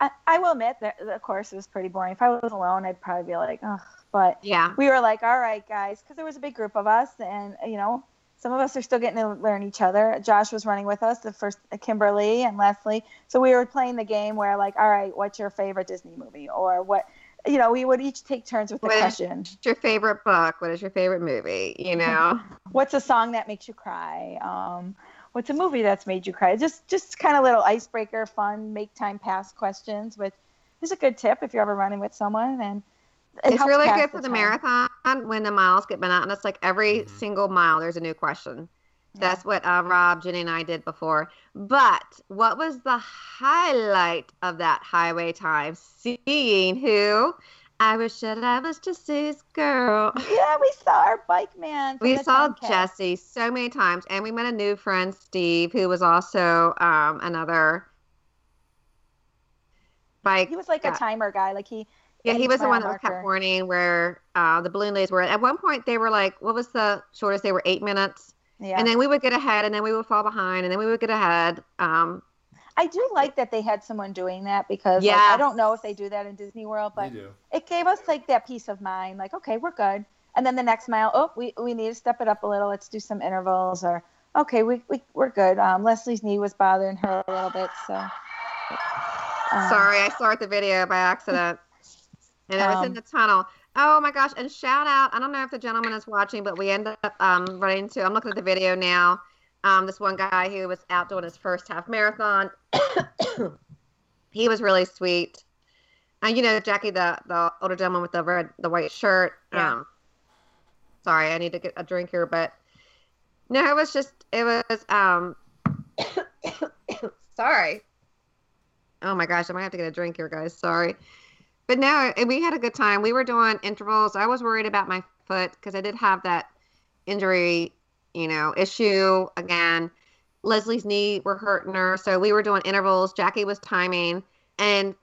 I, I will admit that the course was pretty boring. If I was alone, I'd probably be like, ugh. But yeah, we were like, all right, guys, because there was a big group of us, and you know, some of us are still getting to learn each other. Josh was running with us, the first uh, Kimberly and Leslie. So we were playing the game where, like, all right, what's your favorite Disney movie, or what? You know, we would each take turns with the What is- question. what's your favorite book? What is your favorite movie? You know, What's a song that makes you cry? Um, what's a movie that's made you cry? Just just kind of little icebreaker, fun, make time pass questions, which is a good tip if you're ever running with someone. And it it's really good for the time. marathon when the miles get monotonous. Like every Mhm. single mile, there's a new question. That's what uh, Rob, Jenny, and I did before. But what was the highlight of that highway time? Seeing who? I wish that I was Jesse's girl. Yeah, we saw our bike man. We saw Jesse so many times, and we met a new friend, Steve, who was also um, another bike. He was like Yeah. a timer guy. Like he. Yeah, he was the one that was kept warning where uh, the balloon ladies were. At one point, they were like, what was the shortest? They were eight minutes. Yeah. And then we would get ahead, and then we would fall behind, and then we would get ahead. Um, I do like that they had someone doing that because like, I don't know if they do that in Disney World, but it gave us like that peace of mind. Like, okay, we're good. And then the next mile, oh, we, we need to step it up a little. Let's do some intervals or okay, we, we we're good. Um, Leslie's knee was bothering her a little bit, so. um, sorry, I started the video by accident, and it was in Um, the tunnel. Oh my gosh! And shout out! I don't know if the gentleman is watching, but we ended up um, running into. I'm looking at the video now. Um, this one guy who was out doing his first half marathon. he was really sweet. And you know, Jackie, the the older gentleman with the red, the white shirt. Yeah. Um, sorry, I need to get a drink here, but no, it was just it was um. sorry. Oh my gosh, I might have to get a drink here, guys. Sorry. But no, we had a good time. We were doing intervals. I was worried about my foot because I did have that injury, you know, issue again. Leslie's knee were hurting her, so we were doing intervals. Jackie was timing, and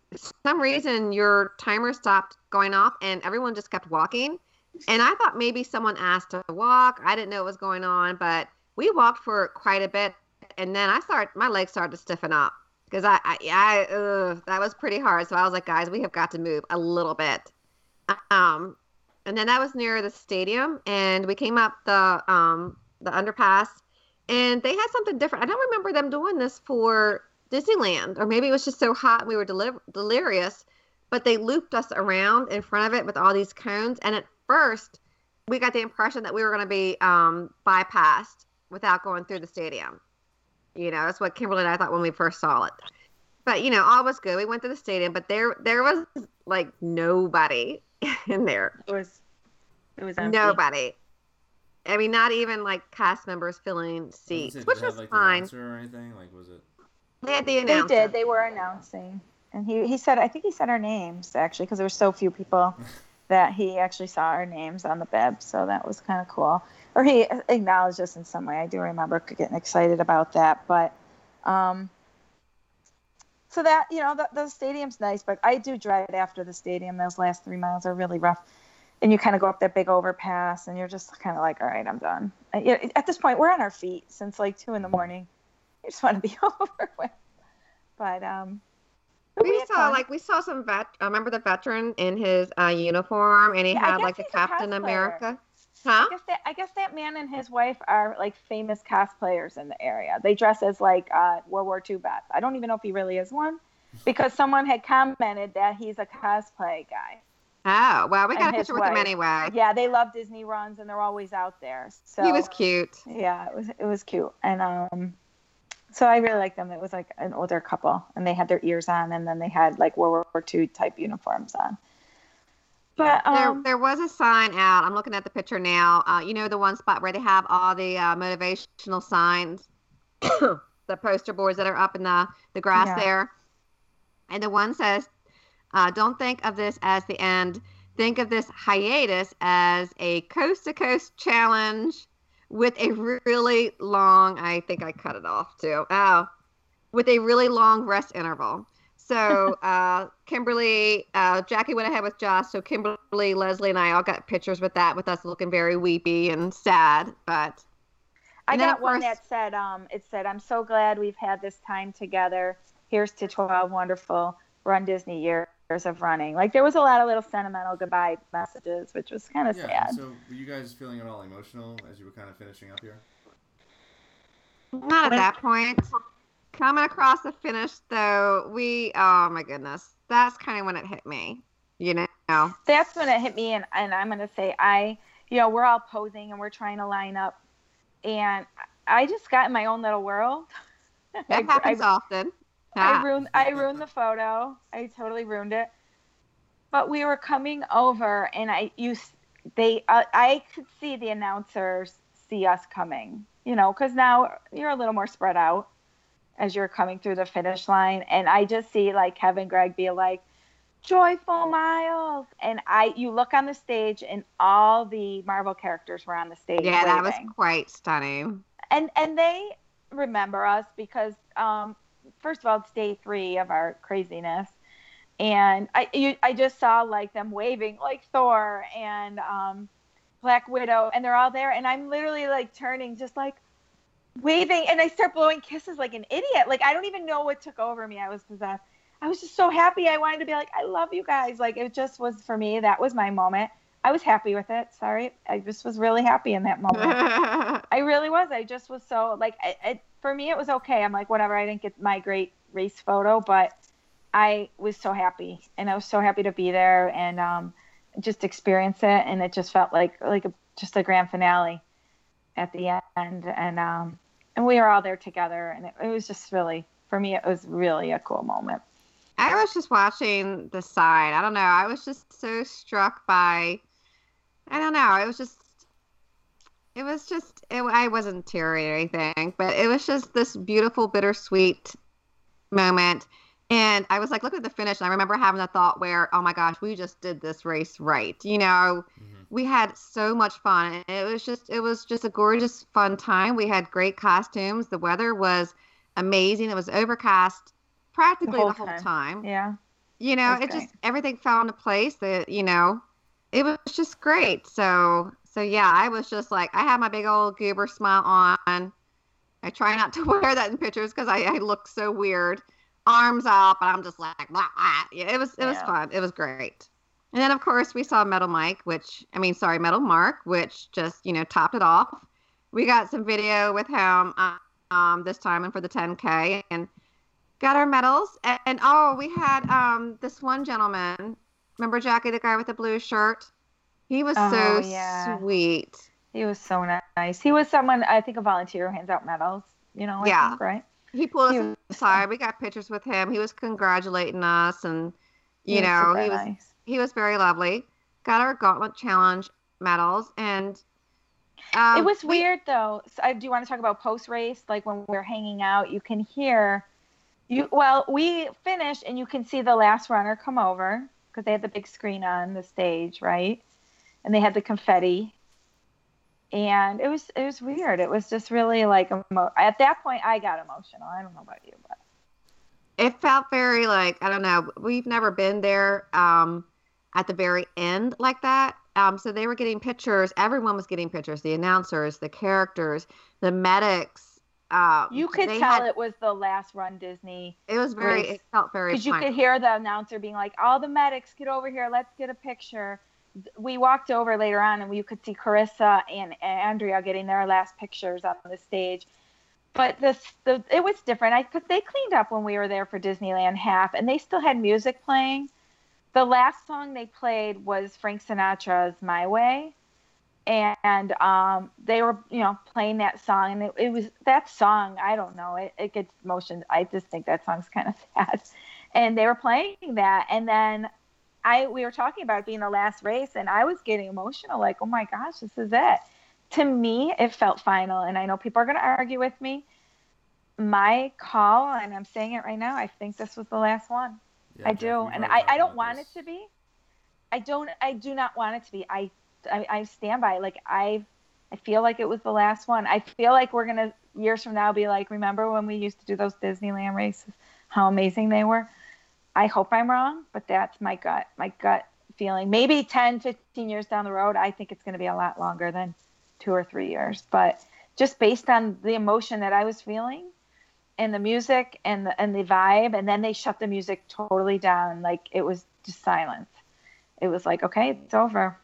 some reason your timer stopped going off, and everyone just kept walking. And I thought maybe someone asked to walk. I didn't know what was going on, but we walked for quite a bit, and then I started my legs started to stiffen up because I, I, I ugh, that was pretty hard. So I was like, guys, we have got to move a little bit. Um, and then that was near the stadium, and we came up the um the underpass, and they had something different. I don't remember them doing this for Disneyland, or maybe it was just so hot and we were deli- delirious. But they looped us around in front of it with all these cones, and at first, we got the impression that we were going to be um, bypassed without going through the stadium. You know, that's what Kimberly and I thought when we first saw it. but you know, all was good. We went to the stadium, but there there was like nobody in there. It was. It was empty. Nobody. I mean, not even like cast members filling seats, Did it which have, was like, the fine. announcer or anything? Like, was it? They had the They did. They were announcing, and he he said I think he said our names actually because there were so few people that he actually saw our names on the bib, so that was kind of cool. Or he acknowledged us in some way. I do remember getting excited about that, but um, so that you know the, the stadium's nice, but I do dread after the stadium. Those last three miles are really rough, and you kind of go up that big overpass, and you're just kind of like, all right, I'm done. At this point, we're on our feet since like two in the morning. I just want to be over with. But um, We saw like we saw some vet. I remember the veteran in his uh, uniform, and he Yeah, had like a Captain cosplayer. America. I Huh? guess that I guess that man and his wife are like famous cosplayers in the area. They dress as like uh, World War II vets. I don't even know if he really is one, because someone had commented that he's a cosplay guy. Oh, well, we got a picture with him anyway. Yeah, they love Disney runs and they're always out there. So He was cute. yeah, it was it was cute, and um, so I really liked them. It was like an older couple, and they had their ears on, and then they had like World War II type uniforms on. But There, um, there was a sign out. I'm looking at the picture now. Uh, you know the one spot where they have all the uh, motivational signs, the poster boards that are up in the the grass Yeah. there, and the one says, uh, "Don't think of this as the end. Think of this hiatus as a coast to coast challenge with a really long. I think I cut it off too. Oh, with a really long rest interval." So uh, Kimberly, uh, Jackie went ahead with Josh. So Kimberly, Leslie, and I all got pictures with that, with us looking very weepy and sad. But I And got one course- that said, um, it said, I'm so glad we've had this time together. Here's to 12 wonderful Run Disney years of running. Like there was a lot of little sentimental goodbye messages, which was kind of Yeah. sad. So, were you guys feeling at all emotional as you were kind of finishing up here? not at that point. Coming across the finish, though, we oh my goodness, that's kind of when it hit me. You know, That's when it hit me, and, and I'm going to say, I, you know, we're all posing and we're trying to line up. And I just got in my own little world. that I- happens I- often. I Ah. ruined I ruined the photo. I totally ruined it. But we were coming over, and I you they uh, I could see the announcers see us coming. You know, because now you're a little more spread out as you're coming through the finish line, and I just see like Kevin Gregg be like, "Joyful Miles," and I you look on the stage, and all the Marvel characters were on the stage. yeah, that was quite stunning. and and they remember us because um first of all it's day three of our craziness. And i you, i just saw like them waving like thor and um black widow and they're all there and i'm literally like turning just like waving and i start blowing kisses like an idiot. Like i don't even know what took over me. I was possessed. I was just so happy. I wanted to be like i love you guys. Like it just was for me that was my moment i was happy with it sorry i just was really happy in that moment I really was. I just was so like for me it was okay. I'm like whatever. I didn't get my great race photo, but I was so happy and I was so happy to be there and um, just experience it. And it just felt like like a, just a grand finale at the end. And um, and we were all there together, and it, it was just really for me it was really a cool moment. I was just watching the sign. I don't know. I was just so struck by. I don't know. It was just. It was just. It, I wasn't teary or anything, but it was just this beautiful, bittersweet moment. And I was like, look at the finish. And I remember having the thought where, oh my gosh, we just did this race right. You know, Mhm. we had so much fun. And it was just, it was just a gorgeous, fun time. We had great costumes. The weather was amazing. It was overcast practically whole the whole time. time Yeah, you know That's it just everything fell into place that you know it was just great. So so yeah i was just like i had my big old goober smile on. I try not to wear that in pictures because I, I look so weird. Arms up and i'm just like blah, blah. yeah it was it was Yeah. fun. It was great. And then of course we saw metal mike which i mean sorry metal mark which just you know topped it off. We got some video with him um this time and for the 10k and got our medals. And, and oh we had um this one gentleman remember jackie the guy with the blue shirt he was Oh, so yeah. sweet he was so nice. He was someone I think a volunteer who hands out medals. You know, I Yeah. think, right? he pulled He us was- aside. We got pictures with him. He was congratulating us, and you was know, super he was nice. he was very lovely. Got our Gauntlet Challenge medals, and um, it was we- weird though. So, I do you want to talk about post race? Like when we're hanging out, you can hear you. Well, we finished, and you can see the last runner come over because they had the big screen on the stage, right? And they had the confetti, and it was it was weird. It was just really like emo- at that point, I got emotional. I don't know about you, but it felt very like I don't know. We've never been there um, at the very end like that. Um, so they were getting pictures. Everyone was getting pictures. The announcers, the characters, the medics. Uh, you could tell had- it was the last run Disney It was very. race. It felt very. because you could hear the announcer being like, "All the medics, get over here. Let's get a picture." We walked over later on, and you could see Carissa and Andrea getting their last pictures on the stage. But this, the it was different. I because they cleaned up when we were there for Disneyland half, and they still had music playing. The last song they played was Frank Sinatra's "My Way," and um, they were, you know, playing that song, and it, it was that song. I don't know, it, it gets emotions. I just think that song's kind of sad, and they were playing that, and then I we were talking about it being the last race, and I was getting emotional, like, oh my gosh, this is it. To me, it felt final, and I know people are going to argue with me. My call, and I'm saying it right now, I think this was the last one. Yeah, I do, and I, I don't about want this. it to be. I don't. I do not want it to be. I, I, I stand by. Like I, I feel like it was the last one. I feel like we're gonna years from now be like, remember when we used to do those Disneyland races? How amazing they were. I hope I'm wrong, but that's my gut. My gut feeling. Maybe 10, 15 years down the road, I think it's going to be a lot longer than two or three years. But just based on the emotion that I was feeling and the music and the and the vibe and then they shut the music totally down like it was just silence it was like okay it's over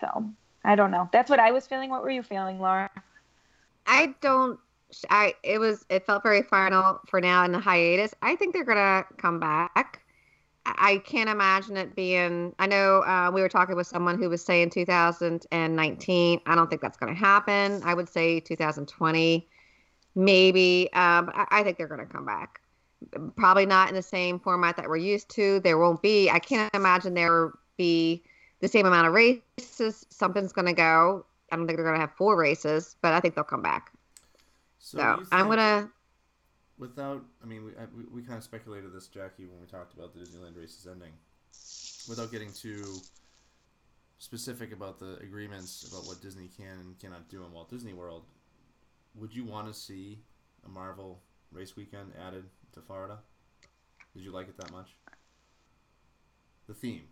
so i don't know that's what i was feeling what were you feeling laura I don't. I it was. It felt very final for now in the hiatus. I think they're gonna come back. I can't imagine it being. I know uh, we were talking with someone who was saying 2019. I don't think that's going to happen. I would say 2020, maybe. Um, I, I think they're going to come back. Probably not in the same format that we're used to. There won't be. I can't imagine there will be the same amount of races. Something's going to go. I don't think they're going to have four races, but I think they'll come back. So, So I'm gonna. Without, I mean, we, I, we, we kind of speculated this, Jackie, when we talked about the Disneyland races ending. Without getting too specific about the agreements about what Disney can and cannot do in Walt Disney World, would you want to see a Marvel race weekend added to Florida? Did you like it that much? The theme,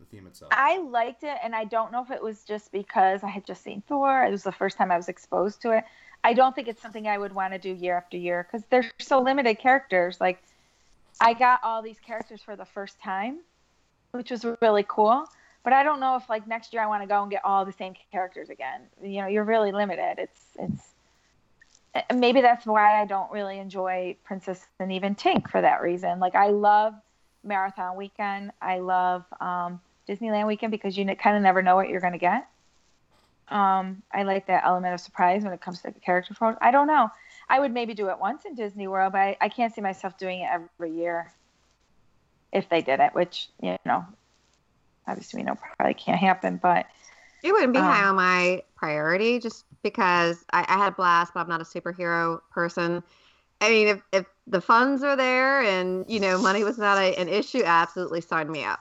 the theme itself. i liked it and i don't know if it was just because i had just seen thor it was the first time i was exposed to it. I don't think it's something i would want to do year after year because they're so limited characters. Like i got all these characters for the first time which was really cool but i don't know if like next year i want to go and get all the same characters again. You know you're really limited. It's it's maybe that's why i don't really enjoy princess and even tink for that reason. Like i love marathon weekend. I love um, disneyland weekend because you kind of never know what you're going to get um, i like that element of surprise when it comes to the character photos i don't know i would maybe do it once in disney world but I, I can't see myself doing it every year if they did it which you know obviously we know probably can't happen but It wouldn't be high Um, on my priority just because I, I had a blast, but I'm not a superhero person. I mean, if, if the funds are there and, you know, money was not a, an issue, absolutely sign me up.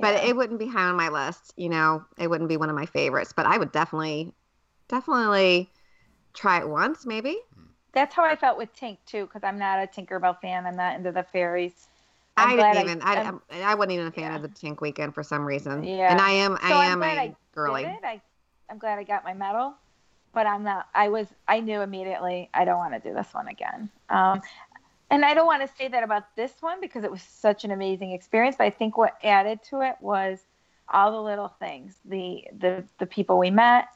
But yeah. it wouldn't be high on my list. You know, it wouldn't be one of my favorites. But I would definitely, definitely try it once, maybe. that's how i felt with tink too because i'm not a tinkerbell fan i'm not into the fairies I'm I didn't even. I, I'm- I, I wasn't even a fan Yeah. of the Tink Weekend for some reason. Yeah. And I am. I So am a I girly. I, I'm glad I got my medal, but I'm not. I was. I knew immediately I don't want to do this one again. Um, and I don't want to say that about this one because it was such an amazing experience. But I think what added to it was all the little things, the the the people we met,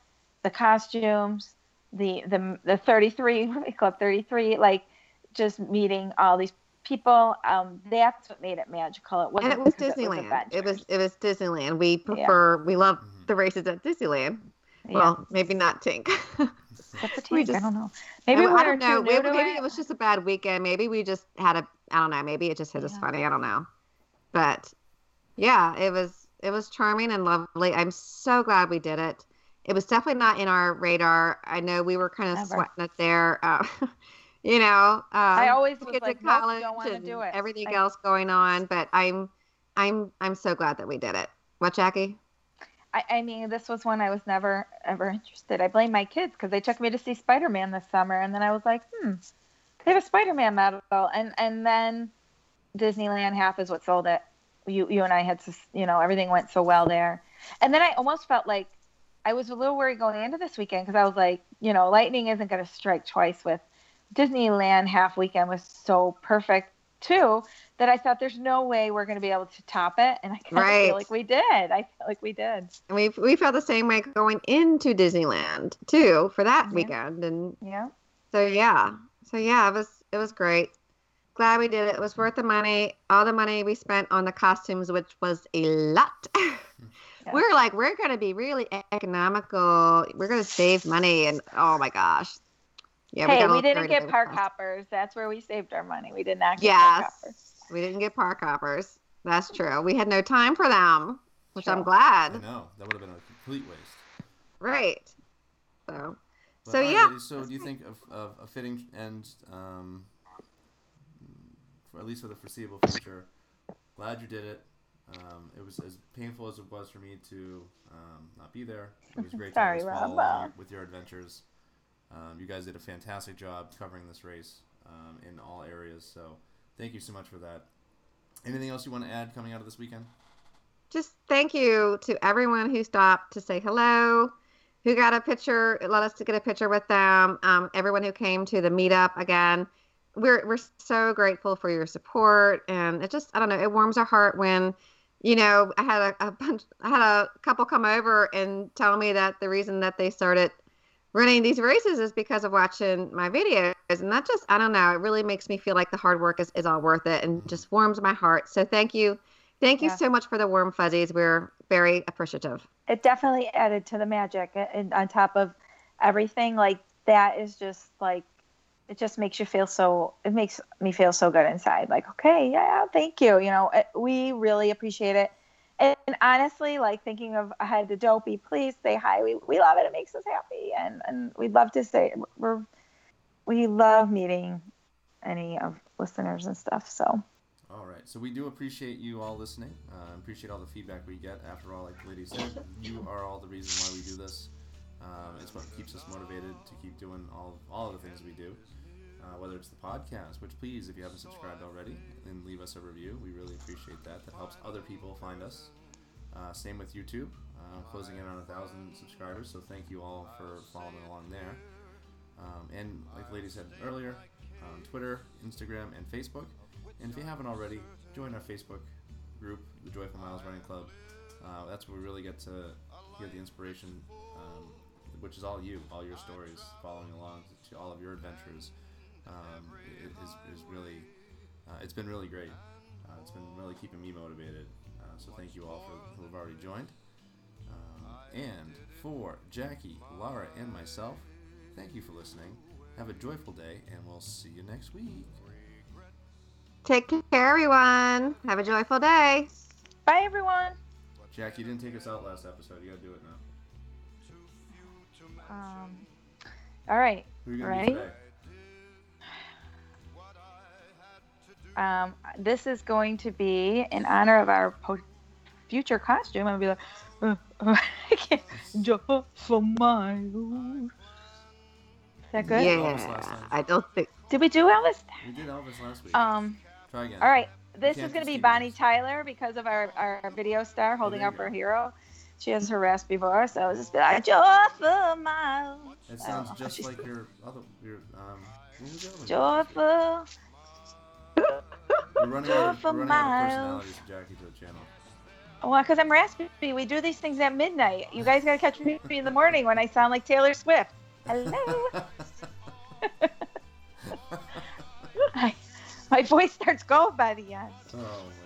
the costumes, the the the 33 Club 33, like just meeting all these people. Um, that's what made it magical. It wasn't and it was Disneyland. It was adventures. it was Disneyland. We prefer we love Mhm. the races at Disneyland. Yeah. Well, maybe not Tink. Except for we Tink, I just- don't know. Maybe I, we I don't know. Maybe, maybe it. was just a bad weekend. Maybe we just had a. I don't know. Maybe it just hit us funny. I don't know. But yeah, it was it was charming and lovely. I'm so glad we did it. It was definitely not in our radar. I know we were kind of Never. sweating it there. Uh, you know, um, I always get like, to college to and do it. everything I- else going on. But I'm I'm I'm so glad that we did it. What, Jackie? I, I mean, this was one I was never ever interested. I blame my kids because they took me to see Spider Man this summer, and then I was like, hmm, they have a Spider Man medal, and and then Disneyland half is what sold it. You you and I had, you know, everything went so well there, and then I almost felt like I was a little worried going into this weekend because I was like, you know, lightning isn't going to strike twice with Disneyland half weekend was so perfect too that I thought there's no way we're going to be able to top it, and I kind of Right. feel like we did. I feel like we did. And we we felt the same way going into Disneyland too for that Yeah. weekend, and Yeah. So yeah, so yeah, it was it was great. Glad we did it. It was worth the money. All the money we spent on the costumes, which was a lot. Yeah. We're like, we're gonna be really economical. We're gonna save money, and oh my gosh, yeah. hey, got we didn't get park hoppers. That's where we saved our money. We did not get park Yes, hoppers. we didn't get park hoppers. That's true. We had no time for them, which I'm glad. I know that would have been a complete waste. Right. So But, So, all right, yeah. ladies, so do you think of, of a fitting end, um, for at least for the foreseeable future? Glad you did it. Um, it was as painful as it was for me to um, not be there. It was great Sorry, to always follow Rob. along with your adventures. Um, you guys did a fantastic job covering this race um, in all areas. So thank you so much for that. Anything else you want to add coming out of this weekend? just thank you to everyone who stopped to say hello, who got a picture, let us to get a picture with them. Um, everyone who came to the meetup again, we're we're so grateful for your support, and it just I don't know, it warms our heart when. You know, I had a, a bunch. I had a couple come over and tell me that the reason that they started running these races is because of watching my videos, and that just I don't know. It really makes me feel like the hard work is, is all worth it, and mm-hmm. just warms my heart. So thank you Thank you Yeah. so much for the warm fuzzies. We're very appreciative. It definitely added to the magic, uh, and on top of everything, like that is just like it just makes you feel so. It makes me feel so good inside. Like, okay, yeah, thank you. You know, it, we really appreciate it. And, honestly, like thinking of ahead to Dopey, please say hi. We, we love it. It makes us happy, and and we'd love to say we're we love meeting any of listeners and stuff. So All right. So we do appreciate you all listening. Uh, appreciate all the feedback we get. After all, like the lady said, you are all the reason why we do this. Um, it's what keeps us motivated to keep doing all all of the things we do. Uh, whether it's the podcast, which please, if you haven't subscribed already, then leave us a review. We really appreciate that. That helps other people find us. Uh, same with YouTube, uh, closing in on a thousand subscribers. So thank you all for following along there. Um, and like lady said earlier, on Twitter, Instagram, and Facebook. And if you haven't already, join our Facebook group, the Joyful Miles Running Club. Uh, that's where we really get to hear the inspiration, um, which is all you, all your stories, following along to all of your adventures. Um, it is, is really, uh, it's been really great. Uh, it's been really keeping me motivated. Uh, so thank you all for who have already joined. Um, and for Jackie, Laura, and myself, thank you for listening. Have a joyful day, and we'll see you next week. Take care, everyone. Have a joyful day. bye, everyone. Jack, you didn't take us out last episode. You gotta do it now. Um, all right. Who are you gonna Ready? Um, this is going to be in honor of our po- future costume. I'm gonna be like, uh, uh, I can't. Just for miles. Is that good? Yeah. I don't think. Did we do Elvis? We did Elvis last week. Um. Try again. All right. This is going to be Bonnie Nicks. Tyler because of our, our video star holding there up you her hero. She has her raspy voice, so it's just be like, joyful miles. It sounds just like your other your um. What was the one? Joyful. We're running out of, joyful we're running out of personalities Jackie to the channel. Well, because I'm raspy. We do these things at midnight. You guys got to catch me in the morning when I sound like Taylor Swift. Hello. I, my voice starts going by the end. oh my gosh.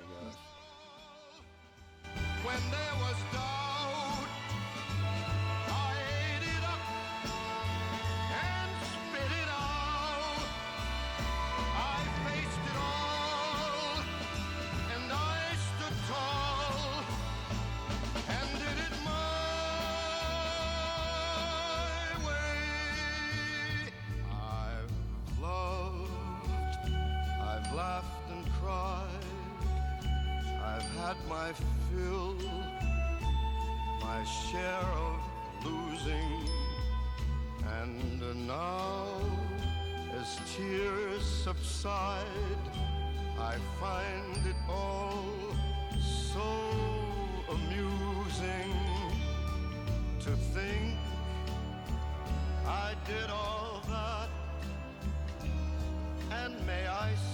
laughed and cried. I've had my fill, my share of losing, and now as tears subside, I find it all so amusing to think I did all that, and may I